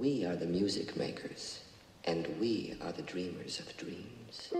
We are the music makers, and we are the dreamers of dreams.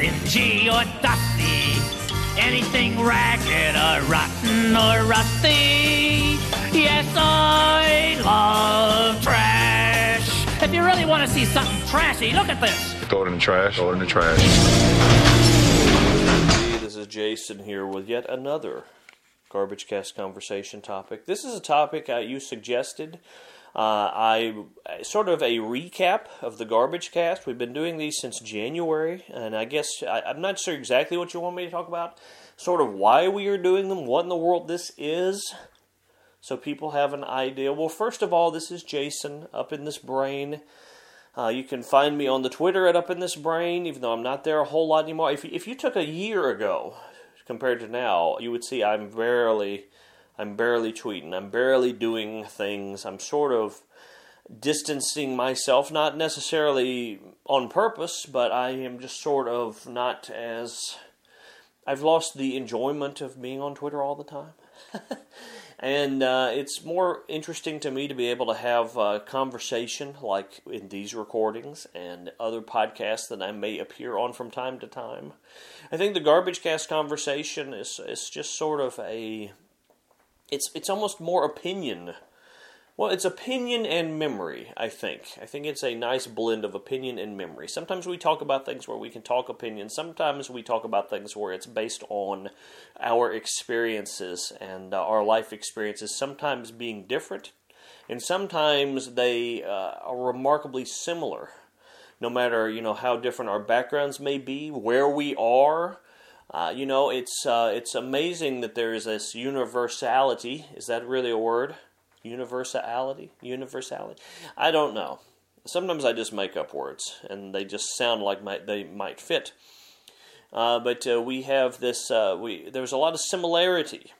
Dingy or dusty. Anything ragged or rotten or rusty. Yes, I love trash. If you really want to see something trashy, look at this. Throw it in the trash. Throw it in the trash. Hey, This is Jason here with yet another Garbage Cast conversation topic. This is a topic uh, you suggested Uh, I sort of a recap of the garbage cast. We've been doing these since January, and I guess I, I'm not sure exactly what you want me to talk about. Sort of why we are doing them, what in the world this is, so people have an idea. Well, first of all, this is Jason up in this brain. Uh, you can find me on the Twitter at Up in This Brain, even though I'm not there a whole lot anymore. If if you took a year ago compared to now, you would see I'm barely I'm barely tweeting. I'm barely doing things. I'm sort of distancing myself, not necessarily on purpose, but I am just sort of not as. I've lost the enjoyment of being on Twitter all the time. and uh, it's more interesting to me to be able to have a conversation like in these recordings and other podcasts that I may appear on from time to time. I think the Garbage Cast conversation is, is just sort of a it's it's almost more opinion. Well, it's opinion and memory, I think. I think it's a nice blend of opinion and memory. Sometimes we talk about things where we can talk opinion. Sometimes we talk about things where it's based on our experiences and uh, our life experiences, sometimes being different, and sometimes they uh, are remarkably similar. No matter you know how different our backgrounds may be, where we are, uh, you know, it's uh, it's amazing that there is this universality. Is that really a word? Universality? Universality? I don't know. Sometimes I just make up words, and they just sound like might, they might fit. Uh, but uh, we have this. Uh, we there's a lot of similarity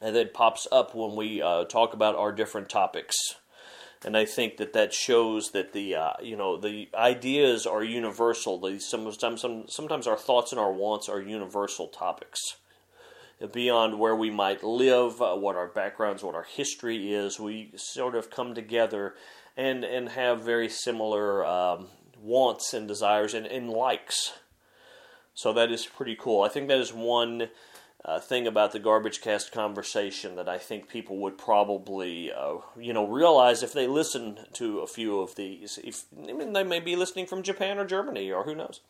that pops up when we talk about our different topics and I think that that shows that the uh, you know the ideas are universal. The, sometimes some, sometimes our thoughts and our wants are universal topics. Beyond where we might live, uh, what our backgrounds, what our history is, we sort of come together and and have very similar um, wants and desires and, and likes. So that is pretty cool. I think that is one uh, thing about the garbage cast conversation that I think people would probably, uh, you know, realize if they listen to a few of these. If I mean, they may be listening from Japan or Germany or who knows,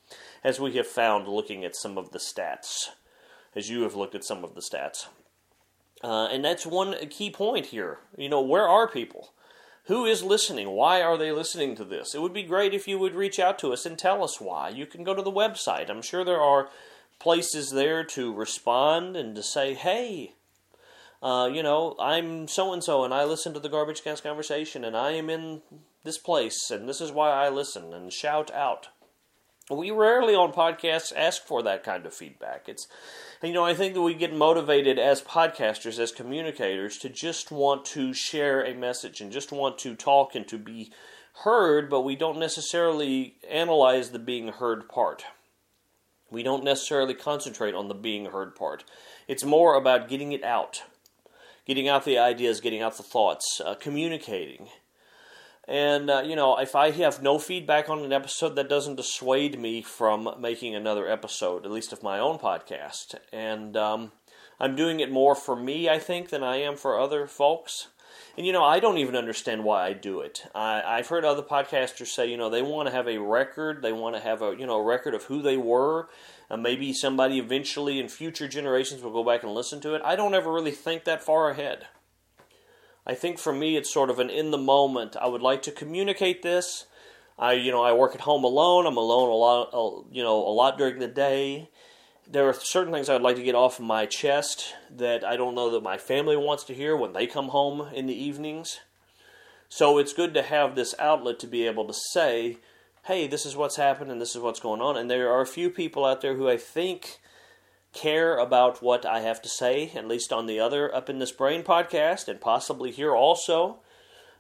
as we have found looking at some of the stats, as you have looked at some of the stats, uh, and that's one key point here. You know, where are people? Who is listening? Why are they listening to this? It would be great if you would reach out to us and tell us why. You can go to the website. I'm sure there are places there to respond and to say, hey, uh, you know, I'm so and so, and I listen to the Garbage Cast conversation, and I am in this place, and this is why I listen, and shout out. We rarely on podcasts ask for that kind of feedback. It's, you know, I think that we get motivated as podcasters, as communicators, to just want to share a message and just want to talk and to be heard, but we don't necessarily analyze the being heard part we don't necessarily concentrate on the being heard part. It's more about getting it out, getting out the ideas, getting out the thoughts, uh, communicating. And, uh, you know, if I have no feedback on an episode, that doesn't dissuade me from making another episode, at least of my own podcast. And um, I'm doing it more for me, I think, than I am for other folks. And you know, I don't even understand why I do it. I, have heard other podcasters say, you know, they want to have a record, they want to have a you know a record of who they were. And maybe somebody eventually in future generations will go back and listen to it. I don't ever really think that far ahead. I think for me, it's sort of an in the moment. I would like to communicate this. I, you know, I work at home alone. I'm alone a lot, uh, you know, a lot during the day there are certain things I'd like to get off my chest that I don't know that my family wants to hear when they come home in the evenings. So it's good to have this outlet to be able to say, hey, this is what's happened and this is what's going on. And there are a few people out there who I think care about what I have to say, at least on the other Up in This Brain podcast, and possibly here also.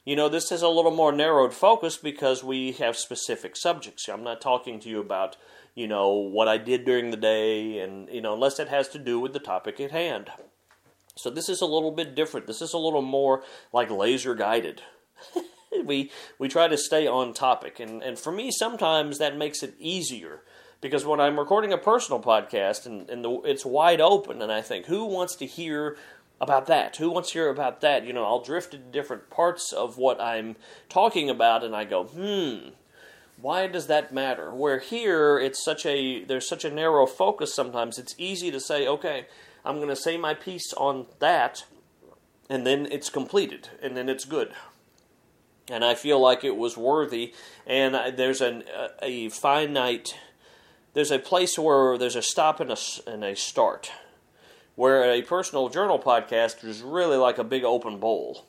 You know, this is a little more narrowed focus because we have specific subjects. I'm not talking to you about you know, what I did during the day, and, you know, unless it has to do with the topic at hand. So this is a little bit different. This is a little more like laser guided. we we try to stay on topic, and and for me, sometimes that makes it easier because when I'm recording a personal podcast and and the, it's wide open, and I think who wants to hear about that? Who wants to hear about that? You know, I'll drift into different parts of what I'm talking about, and I go, hmm, why does that matter? Where here it's such a there's such a narrow focus sometimes it's easy to say, okay, I'm going to say my piece on that and then it's completed and then it's good. And I feel like it was worthy. And I- there's an, a, a finite, there's a place where there's a stop and a, and a start, where a personal journal podcast is really like a big open bowl.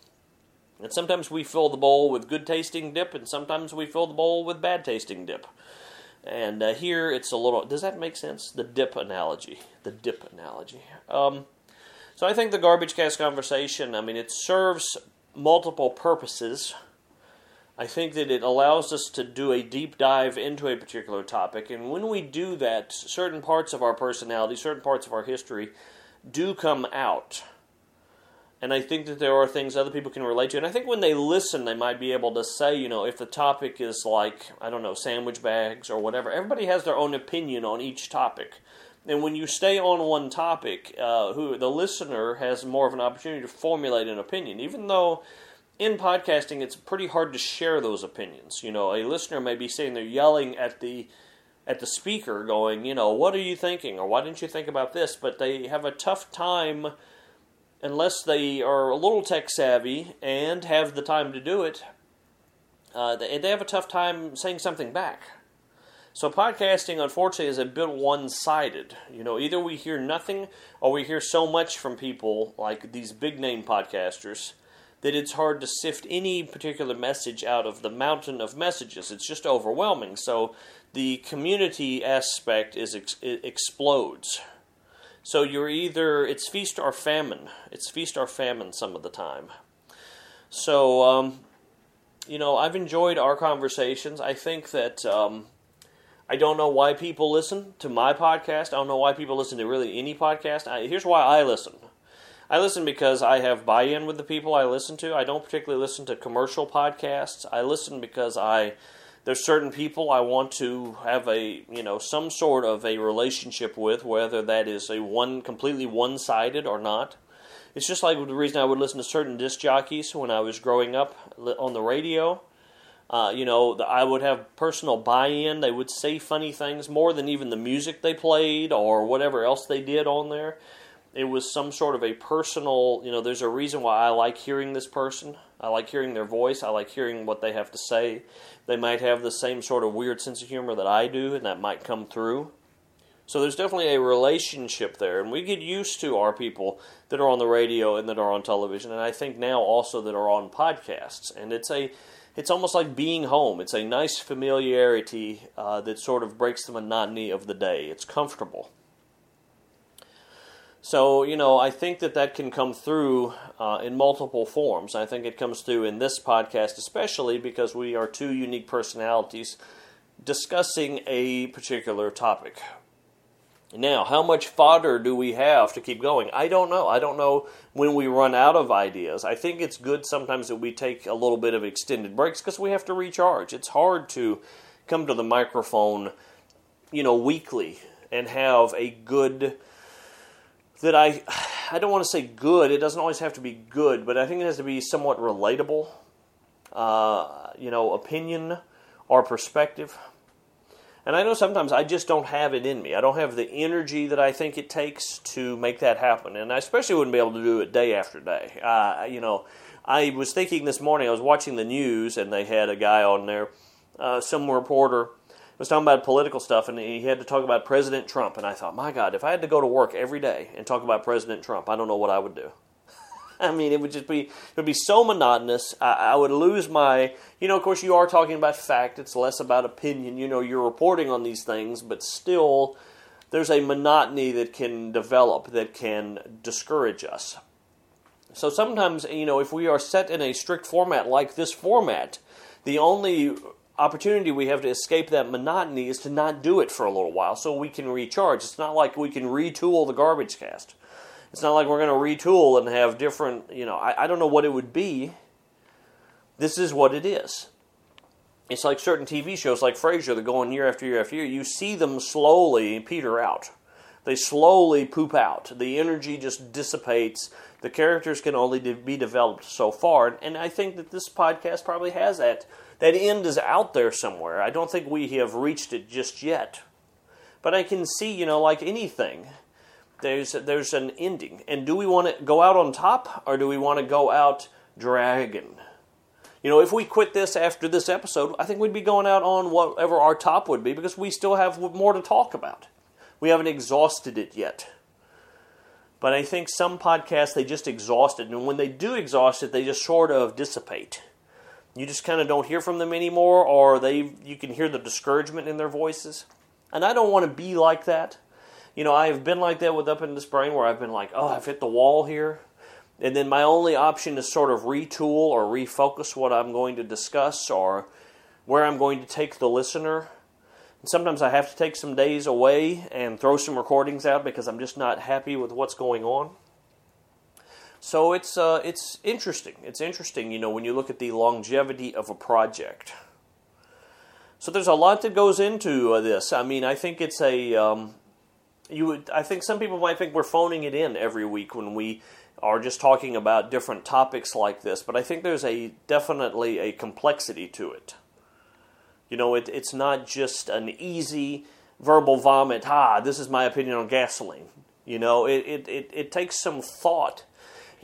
And sometimes we fill the bowl with good tasting dip, and sometimes we fill the bowl with bad tasting dip. And uh, here it's a little. Does that make sense? The dip analogy. The dip analogy. Um, so I think the garbage cast conversation. I mean, it serves multiple purposes. I think that it allows us to do a deep dive into a particular topic, and when we do that, certain parts of our personality, certain parts of our history, do come out. And I think that there are things other people can relate to. And I think when they listen, they might be able to say, you know, if the topic is like, I don't know, sandwich bags or whatever, everybody has their own opinion on each topic. And when you stay on one topic, uh, who the listener has more of an opportunity to formulate an opinion, even though in podcasting it's pretty hard to share those opinions. You know, a listener may be sitting there yelling at the at the speaker, going, you know, what are you thinking, or why didn't you think about this? But they have a tough time unless they are a little tech savvy and have the time to do it. Uh, they, they have a tough time saying something back. So podcasting, unfortunately, is a bit one-sided. You know, either we hear nothing or we hear so much from people like these big-name podcasters that it's hard to sift any particular message out of the mountain of messages. It's just overwhelming. So the community aspect is ex- explodes. So you're either it's feast or famine. It's feast or famine some of the time. So um, you know, I've enjoyed our conversations. I think that um, I don't know why people listen to my podcast. I don't know why people listen to really any podcast. I, here's why I listen. I listen because I have buy-in with the people I listen to. I don't particularly listen to commercial podcasts. I listen because I there's certain people I want to have a you know some sort of a relationship with, whether that is a one completely one-sided or not. It's just like the reason I would listen to certain disc jockeys when I was growing up on the radio. Uh, you know, I would have personal buy-in. They would say funny things more than even the music they played or whatever else they did on there. It was some sort of a personal. You know, there's a reason why I like hearing this person. I like hearing their voice. I like hearing what they have to say. They might have the same sort of weird sense of humor that I do, and that might come through. So there's definitely a relationship there, and we get used to our people that are on the radio and that are on television, and I think now also that are on podcasts. And it's a, it's almost like being home. It's a nice familiarity uh, that sort of breaks the monotony of the day. It's comfortable. So you know, I think that that can come through uh, in multiple forms. I think it comes through in this podcast, especially because we are two unique personalities discussing a particular topic. Now, how much fodder do we have to keep going? I don't know. I don't know when we run out of ideas. I think it's good sometimes that we take a little bit of extended breaks because we have to recharge. It's hard to come to the microphone, you know, weekly and have a good that I I don't want to say good. It doesn't always have to be good, but I think it has to be somewhat relatable. Uh, you know, opinion or perspective. And I know sometimes I just don't have it in me. I don't have the energy that I think it takes to make that happen. And I especially wouldn't be able to do it day after day. Uh, you know, I was thinking this morning, I was watching the news, and they had a guy on there, uh, some reporter was talking about political stuff, and he had to talk about President Trump. And I thought, my God, if I had to go to work every day and talk about President Trump, I don't know what I would do. I mean, it would just be it would be so monotonous. I, I would lose my, you know. Of course, you are talking about fact. It's less about opinion. You know, you're reporting on these things, but still, there's a monotony that can develop that can discourage us. So sometimes, you know, if we are set in a strict format like this format, the only opportunity we have to escape that monotony is to not do it for a little while so we can recharge. It's not like we can retool the garbage cast. It's not like we're going to retool and have different, you know, I, I don't know what it would be. This is what it is. It's like certain TV shows like Frasier that go on year after year after year. You see them slowly peter out. They slowly poop out. The energy just dissipates. The characters can only be developed so far. And I think that this podcast probably has that. That end is out there somewhere. I don't think we have reached it just yet. But I can see, you know, like anything, there's there's an ending. And do we want to go out on top or do we want to go out dragging? You know, if we quit this after this episode, I think we'd be going out on whatever our top would be because we still have more to talk about. We haven't exhausted it yet. But I think some podcasts, they just exhaust it. And when they do exhaust it, they just sort of dissipate. You just kind of don't hear from them anymore, or they you can hear the discouragement in their voices. And I don't want to be like that. You know, I've been like that with Up in This Brain where I've been like, oh, I've hit the wall here. And then my only option is sort of retool or refocus what I'm going to discuss or where I'm going to take the listener. And sometimes I have to take some days away and throw some recordings out because I'm just not happy with what's going on. So it's uh, it's interesting. It's interesting, you know, when you look at the longevity of a project. So there's a lot that goes into uh, this. I mean, I think it's a um, you would. I think some people might think we're phoning it in every week when we are just talking about different topics like this, but I think there's a definitely a complexity to it. You know, it, it's not just an easy verbal vomit. Ah, this is my opinion on gasoline. You know, it, it, it, it takes some thought.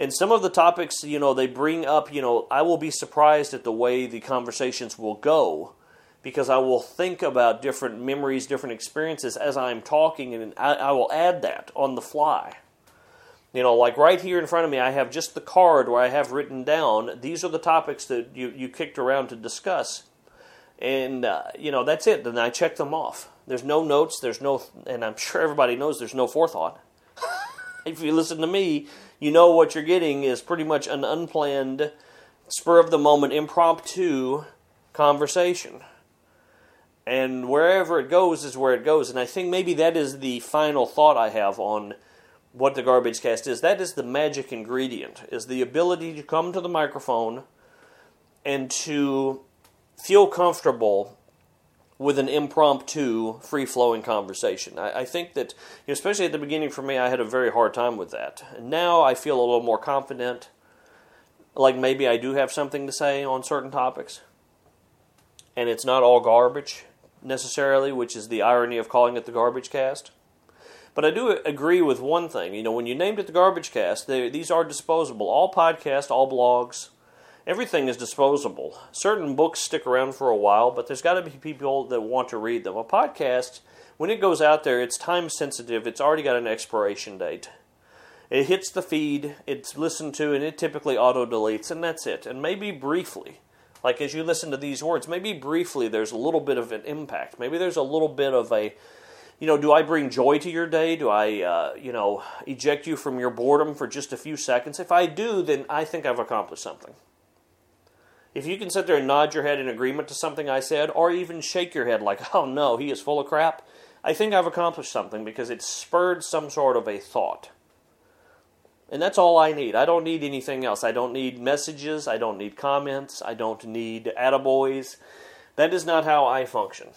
And some of the topics, you know, they bring up, you know, I will be surprised at the way the conversations will go because I will think about different memories, different experiences as I'm talking, and I, I will add that on the fly. You know, like right here in front of me, I have just the card where I have written down these are the topics that you, you kicked around to discuss. And, uh, you know, that's it. Then I check them off. There's no notes, there's no, and I'm sure everybody knows there's no forethought. if you listen to me, you know what you're getting is pretty much an unplanned, spur of the moment, impromptu conversation. And wherever it goes is where it goes. And I think maybe that is the final thought I have on what the garbage cast is. That is the magic ingredient, is the ability to come to the microphone and to feel comfortable with an impromptu, free flowing conversation. I, I, think that, you know, especially at the beginning for me, I had a very hard time with that. Now I feel a little more confident, like maybe I do have something to say on certain topics. And it's not all garbage necessarily, which is the irony of calling it the garbage cast. But I do agree with one thing. You know, when you named it the Garbage Cast, they, these are disposable. All podcasts, all blogs, everything is disposable. Certain books stick around for a while, but there's got to be people that want to read them. A podcast, when it goes out there, it's time sensitive. It's already got an expiration date. It hits the feed, it's listened to, and it typically auto deletes, and that's it. And maybe briefly, like as you listen to these words, maybe briefly there's a little bit of an impact. Maybe there's a little bit of a you know, do I bring joy to your day? Do I, uh, you know, eject you from your boredom for just a few seconds? If I do, then I think I've accomplished something. If you can sit there and nod your head in agreement to something I said, or even shake your head like, oh no, he is full of crap, I think I've accomplished something because it spurred some sort of a thought. And that's all I need. I don't need anything else. I don't need messages. I don't need comments. I don't need attaboys. That is not how I function.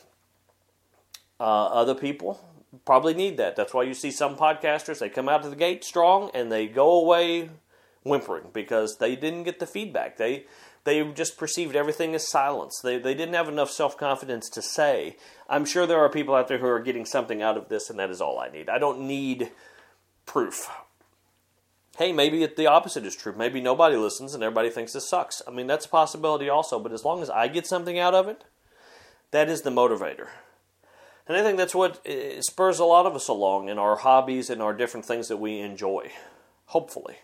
Uh, other people probably need that. That's why you see some podcasters, they come out of the gate strong and they go away whimpering because they didn't get the feedback. They they just perceived everything as silence. They they didn't have enough self confidence to say. I'm sure there are people out there who are getting something out of this, and that is all I need. I don't need proof. Hey, maybe the opposite is true. Maybe nobody listens and everybody thinks this sucks. I mean, that's a possibility also. But as long as I get something out of it, that is the motivator. And I think that's what eh, spurs a lot of us along in our hobbies and our different things that we enjoy. Hopefully.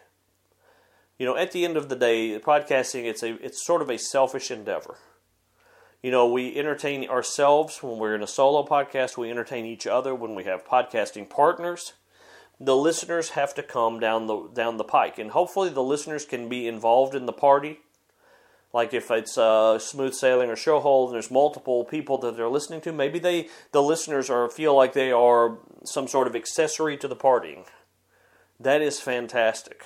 You know, at the end of the day, podcasting it's a it's sort of a selfish endeavor. You know, we entertain ourselves when we're in a solo podcast, we entertain each other when we have podcasting partners. The listeners have to come down the down the pike, and hopefully the listeners can be involved in the party. Like if it's uh, smooth sailing or show hold and there's multiple people that they're listening to maybe they the listeners are feel like they are some sort of accessory to the partying. That is fantastic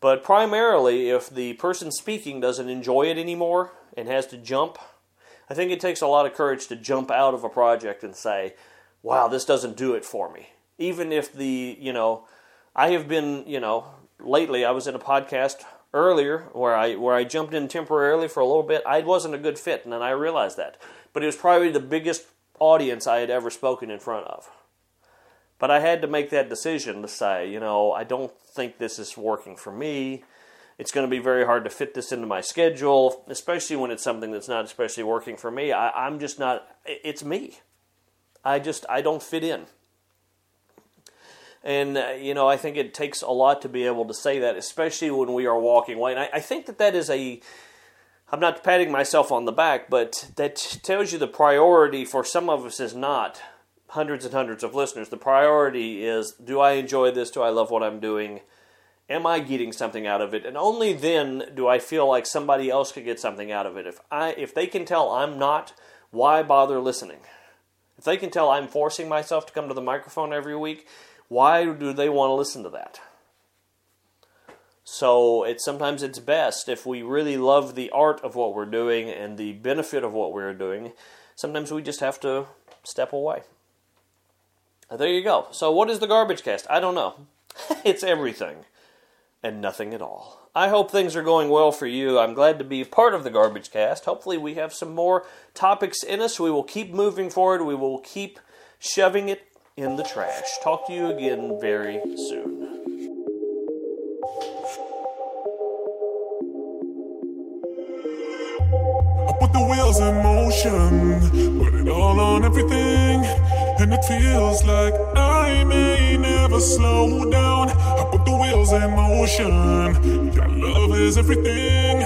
but primarily if the person speaking doesn't enjoy it anymore and has to jump i think it takes a lot of courage to jump out of a project and say wow this doesn't do it for me even if the you know i have been you know lately i was in a podcast earlier where I where I jumped in temporarily for a little bit. I wasn't a good fit, and then I realized that. But it was probably the biggest audience I had ever spoken in front of. But I had to make that decision to say, you know, I don't think this is working for me. it's going to be very hard to fit this into my schedule, especially when it's something that's not especially working for me. I, I'm just not, it's me. I just, I don't fit in. And, uh, you know, I think it takes a lot to be able to say that, especially when we are walking away. And I, I think that that is a, I'm not patting myself on the back, but that tells you the priority for some of us is not hundreds and hundreds of listeners. The priority is do I enjoy this? Do I love what I'm doing? Am I getting something out of it? And only then do I feel like somebody else could get something out of it. If I if they can tell I'm not, why bother listening? If they can tell I'm forcing myself to come to the microphone every week, why do they want to listen to that? So it's sometimes it's best if we really love the art of what we're doing and the benefit of what we're doing. Sometimes we just have to step away. Uh, there you go. So what is the garbage cast? I don't know. it's everything and nothing at all. I hope things are going well for you. I'm glad to be part of the garbage cast. Hopefully we have some more topics in us. We will keep moving forward. We will keep shoving it in the trash. Talk to you again very soon. I put the wheels in motion, put it all on everything, and it feels like I may never slow down. I put the wheels in motion, your love is everything,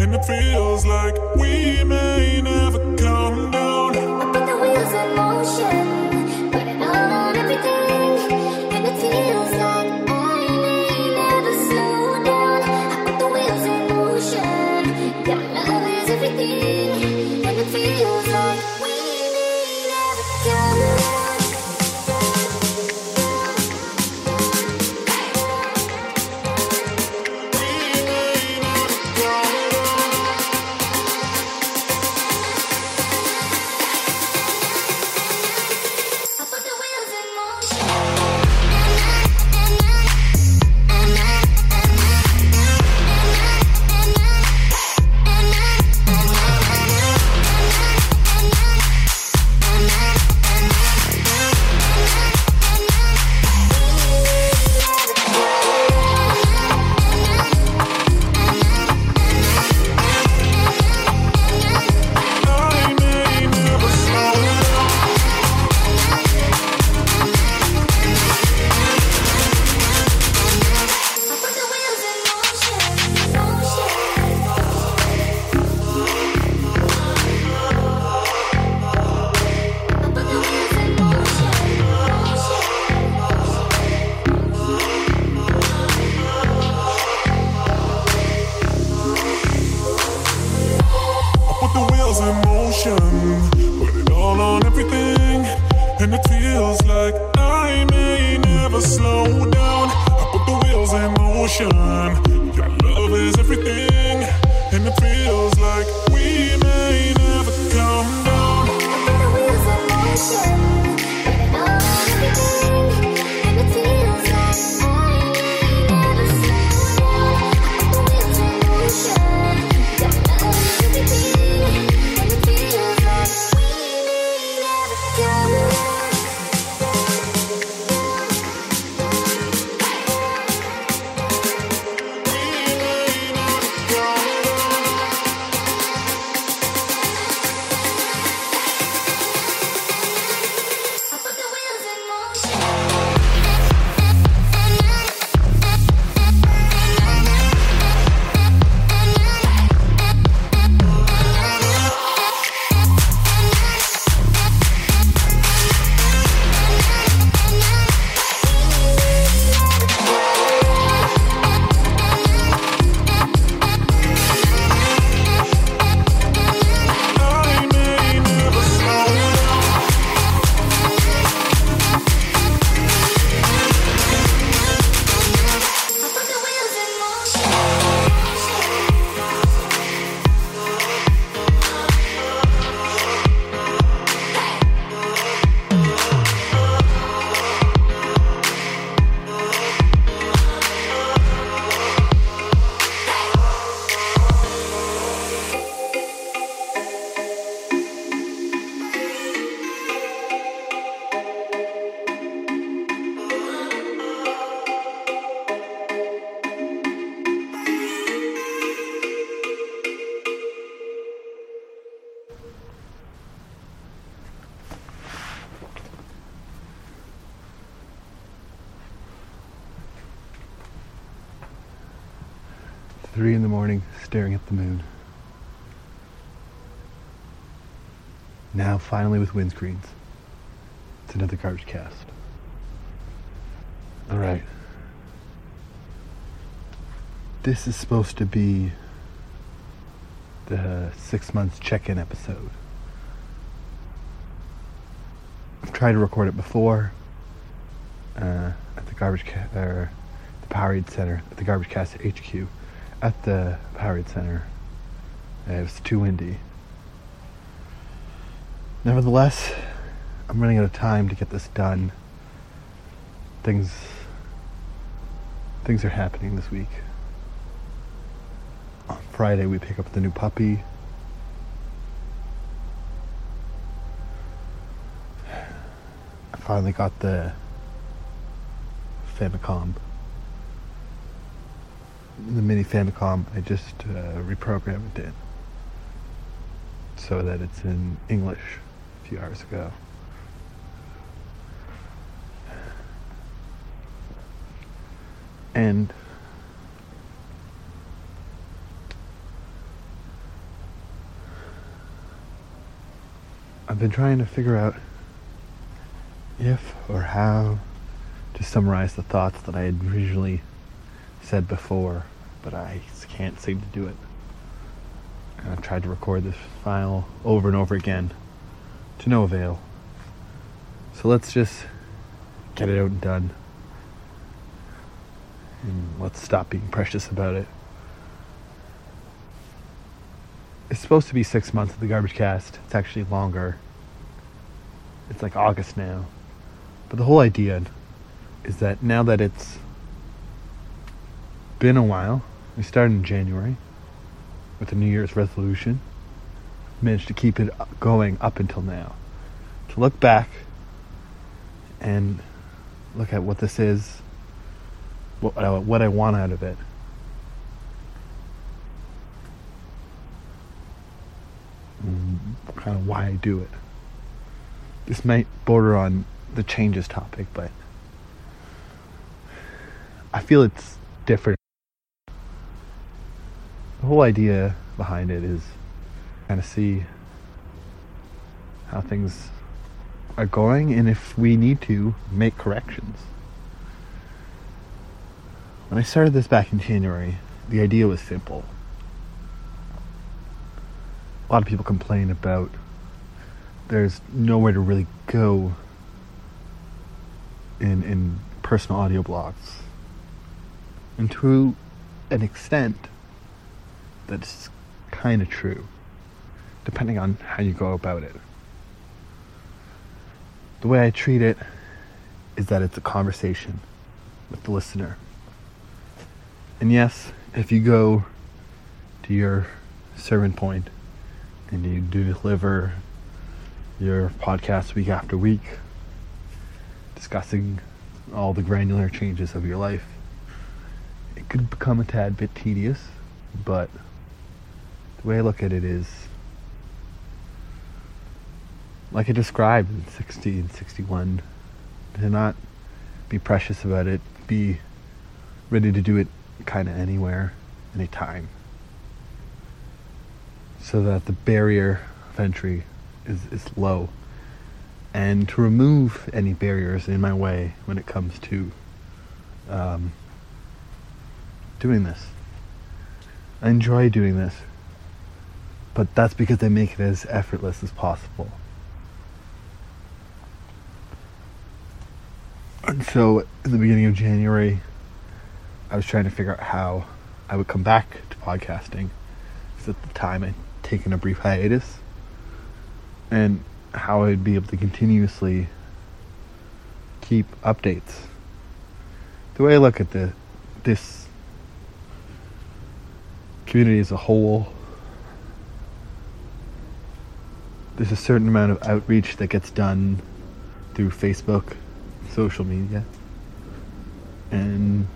and it feels like we may never come down. I put the wheels in motion, staring at the moon. Now, finally, with windscreens. It's another garbage cast. All right. This is supposed to be the six months check-in episode. I've tried to record it before uh, at the garbage ca- or the Powerade Center at the Garbage Cast HQ at the Powerade Center. Uh, it was too windy. Nevertheless, I'm running out of time to get this done. Things things are happening this week. On Friday we pick up the new puppy. I finally got the Famicom. The mini Famicom, I just uh, reprogrammed it so that it's in English a few hours ago. And I've been trying to figure out if or how to summarize the thoughts that I had originally said before, but I can't seem to do it. And I've tried to record this file over and over again to no avail. So let's just get it out and done. And let's stop being precious about it. It's supposed to be six months of the garbage cast. It's actually longer. It's like August now. But the whole idea is that now that it's been a while, we started in January with a New Year's resolution, managed to keep it going up until now. To look back and look at what this is, what I, what I want out of it. Kind of why I do it. This might border on the changes topic, but I feel it's different. The whole idea behind it is kind of see how things are going and if we need to make corrections. When I started this back in January, the idea was simple. A lot of people complain about there's nowhere to really go in in personal audio blogs. And to an extent, that's kind of true, depending on how you go about it. The way I treat it is that it's a conversation with the listener. And yes, if you go to your servant point and you deliver your podcast week after week, discussing all the granular changes of your life, it could become a tad bit tedious, but the way I look at it is like I described in 60 and 61, to not be precious about it, be ready to do it kind of anywhere, anytime. So that the barrier of entry is, is low. And to remove any barriers in my way when it comes to um, doing this. I enjoy doing this, but that's because they make it as effortless as possible. And so, in the beginning of January, I was trying to figure out how I would come back to podcasting. Because at the time, I'd taken a brief hiatus. And how I'd be able to continuously keep updates. The way I look at the this community as a whole, there's a certain amount of outreach that gets done through Facebook, social media, and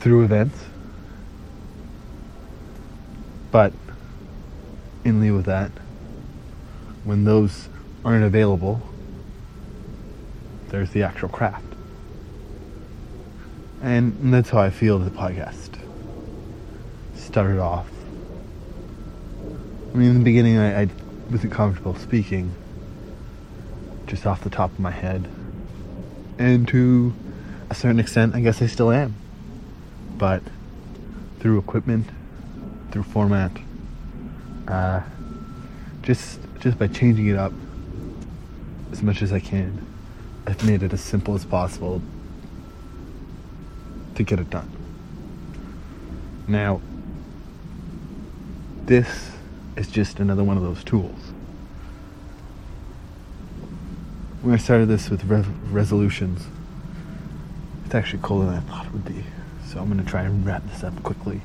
through events. But in lieu of that, when those aren't available, there's the actual craft. And that's how I feel the podcast. started off. I mean, in the beginning, I, I wasn't comfortable speaking just off the top of my head. And to a certain extent, I guess I still am. But through equipment, through format, uh, just just by changing it up as much as I can, I've made it as simple as possible to get it done. Now, this is just another one of those tools. When I started this with resolutions, it's actually colder than I thought it would be. So I'm going to try and wrap this up quickly.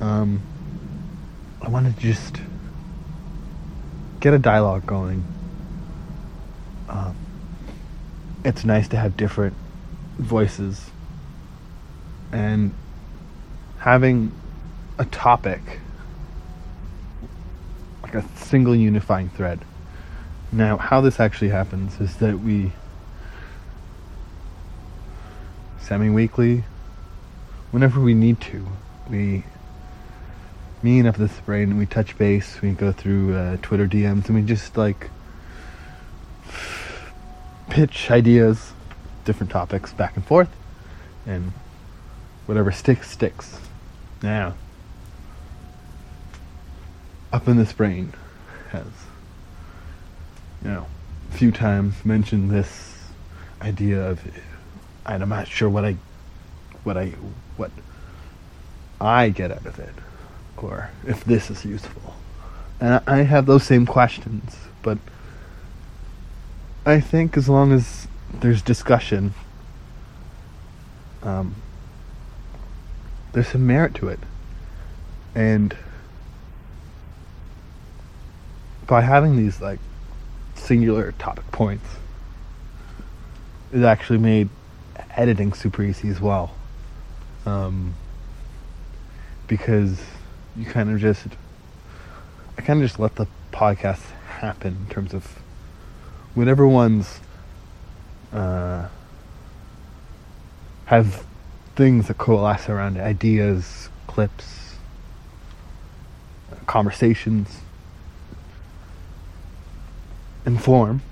Um, I want to just get a dialogue going. Um, it's nice to have different voices and having a topic like a single unifying thread. Now, how this actually happens is that we semi-weekly, whenever we need to, we me and up this brain and we touch base. We go through uh, Twitter DMs and we just like pitch ideas, different topics back and forth, and whatever sticks sticks. Now, up in this brain has, you know, a few times mentioned this idea of, and I'm not sure what I, what I, what I get out of it, or if this is useful. And I have those same questions, but I think as long as there's discussion, um, there's some merit to it. And by having these like singular topic points, it actually made editing super easy as well. Um, because you kind of just, I kind of just let the podcast happen in terms of whatever ones uh, have things that coalesce around ideas, clips, conversations, and form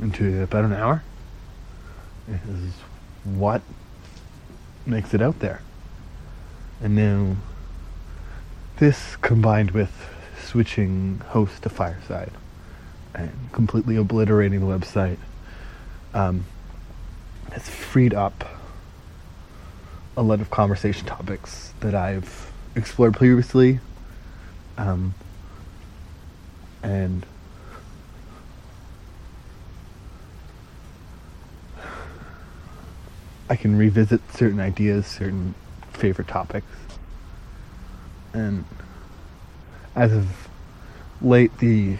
into about an hour is what makes it out there. And now, this combined with switching host to Fireside and completely obliterating the website um, has freed up a lot of conversation topics that I've explored previously. Um, and I can revisit certain ideas, certain favorite topics. And as of late, the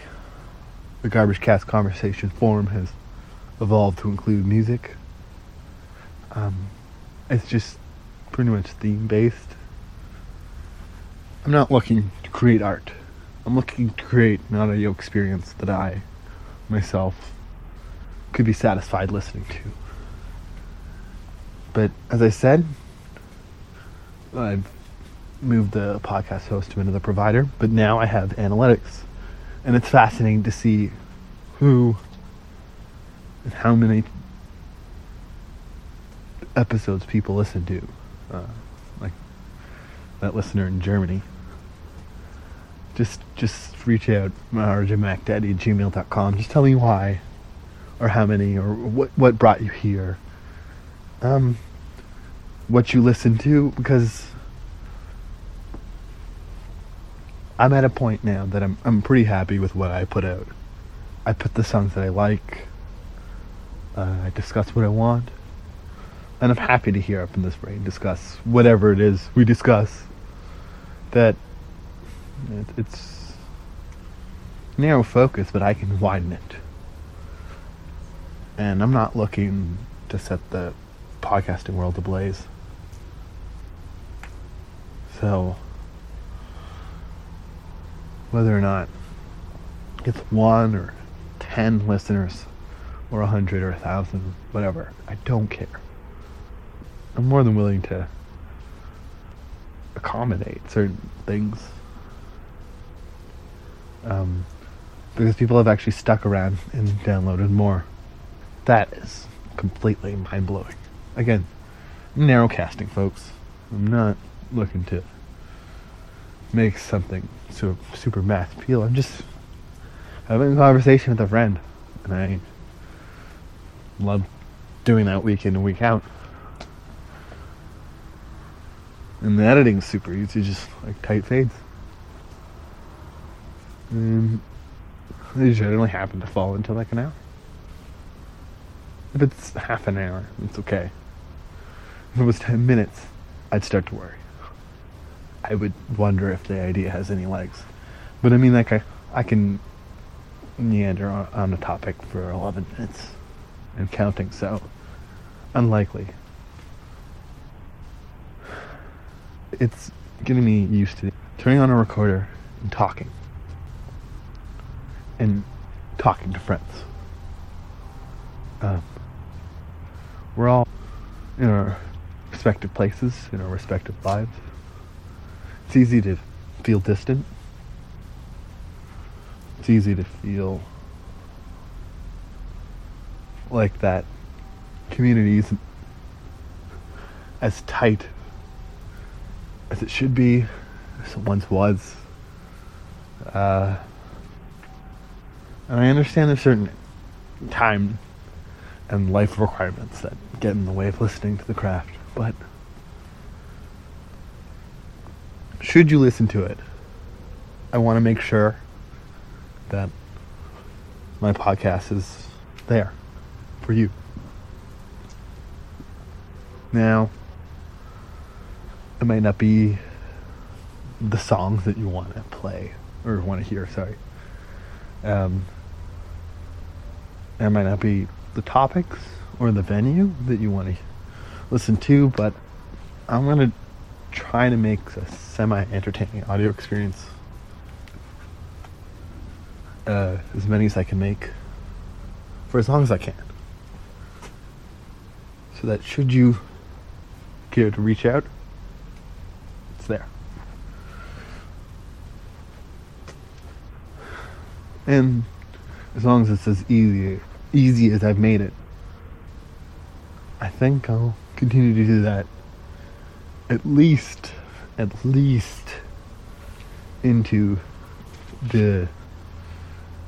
the Garbagecast conversation forum has evolved to include music. Um, it's just pretty much theme based. I'm not looking to create art. I'm looking to create an audio experience that I myself could be satisfied listening to. But as I said, I've moved the podcast host to another provider, but now I have analytics. And it's fascinating to see who and how many episodes people listen to. Uh, like that listener in Germany. Just just reach out marjamacdaddy at gmail.com. Just tell me why or how many or what what brought you here. Um what you listen to because I'm at a point now that I'm I'm pretty happy with what I put out. I put the songs that I like. Uh, I discuss what I want, and I'm happy to hear up in this brain discuss whatever it is we discuss. That it, it's narrow focus, but I can widen it. And I'm not looking to set the podcasting world ablaze. So whether or not it's one or ten listeners or a hundred or a thousand, whatever, I don't care. I'm more than willing to accommodate certain things. Um, because people have actually stuck around and downloaded more. That is completely mind blowing. Again, narrow casting, folks. I'm not looking to make something so super mass appeal. I'm just having a conversation with a friend, and I love doing that week in and week out. And the editing's super easy, just like tight fades. And they generally happen to fall into like an hour. If it's half an hour, it's okay. If it was 10 minutes, I'd start to worry. I would wonder if the idea has any legs. But I mean, like, I, I can meander on, on a topic for 11 minutes and counting, so unlikely. It's getting me used to turning on a recorder and talking. And talking to friends. Um, we're all in our respective places, in our respective lives. It's easy to feel distant. It's easy to feel like that community isn't as tight as it should be, as it once was. Uh, and I understand there's certain time and life requirements that get in the way of listening to the craft, but should you listen to it, I want to make sure that my podcast is there for you. Now, it might not be the songs that you want to play or want to hear, sorry. Um, it might not be the topics or the venue that you want to listen to, but I'm going to try to make a semi entertaining audio experience uh, as many as I can make for as long as I can. So that should you care to reach out, it's there. And as long as it's as easy easy as I've made it, I think I'll continue to do that at least at least into the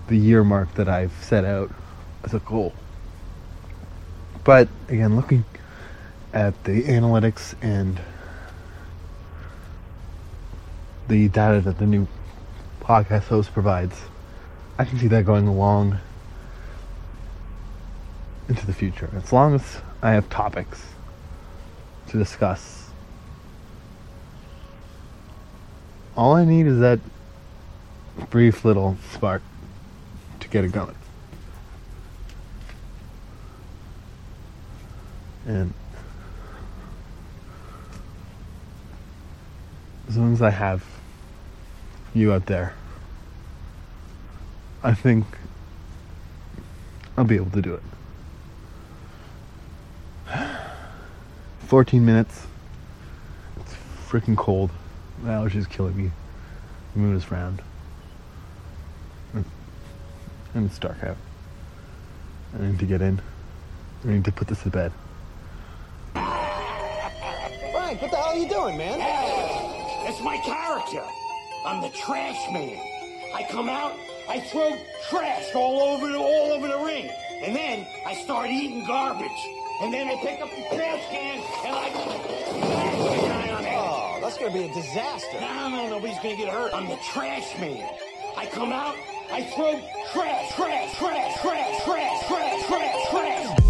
the year mark that I've set out as a goal. But again, looking at the analytics and the data that the new podcast host provides, I can see that going along into the future. As long as I have topics to discuss, all I need is that brief little spark to get it going. And as long as I have you out there, I think I'll be able to do it. 14 minutes. It's freaking cold. The allergies killing me. The moon is round. And it's dark out. I need to get in. I need to put this to bed. Frank, what the hell are you doing, man? That's my character. I'm the trash man. I come out, I throw trash all over the, all over the ring, and then I start eating garbage. And then I pick up the trash can and I that's gonna be a disaster. No, no, nobody's gonna get hurt. I'm the trash man. I come out, I throw trash, trash, trash, trash, trash, trash, trash. Trash,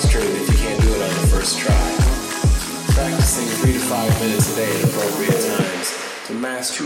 frustrated if you can't do it on the first try. Practicing three to five minutes a day at appropriate times to master.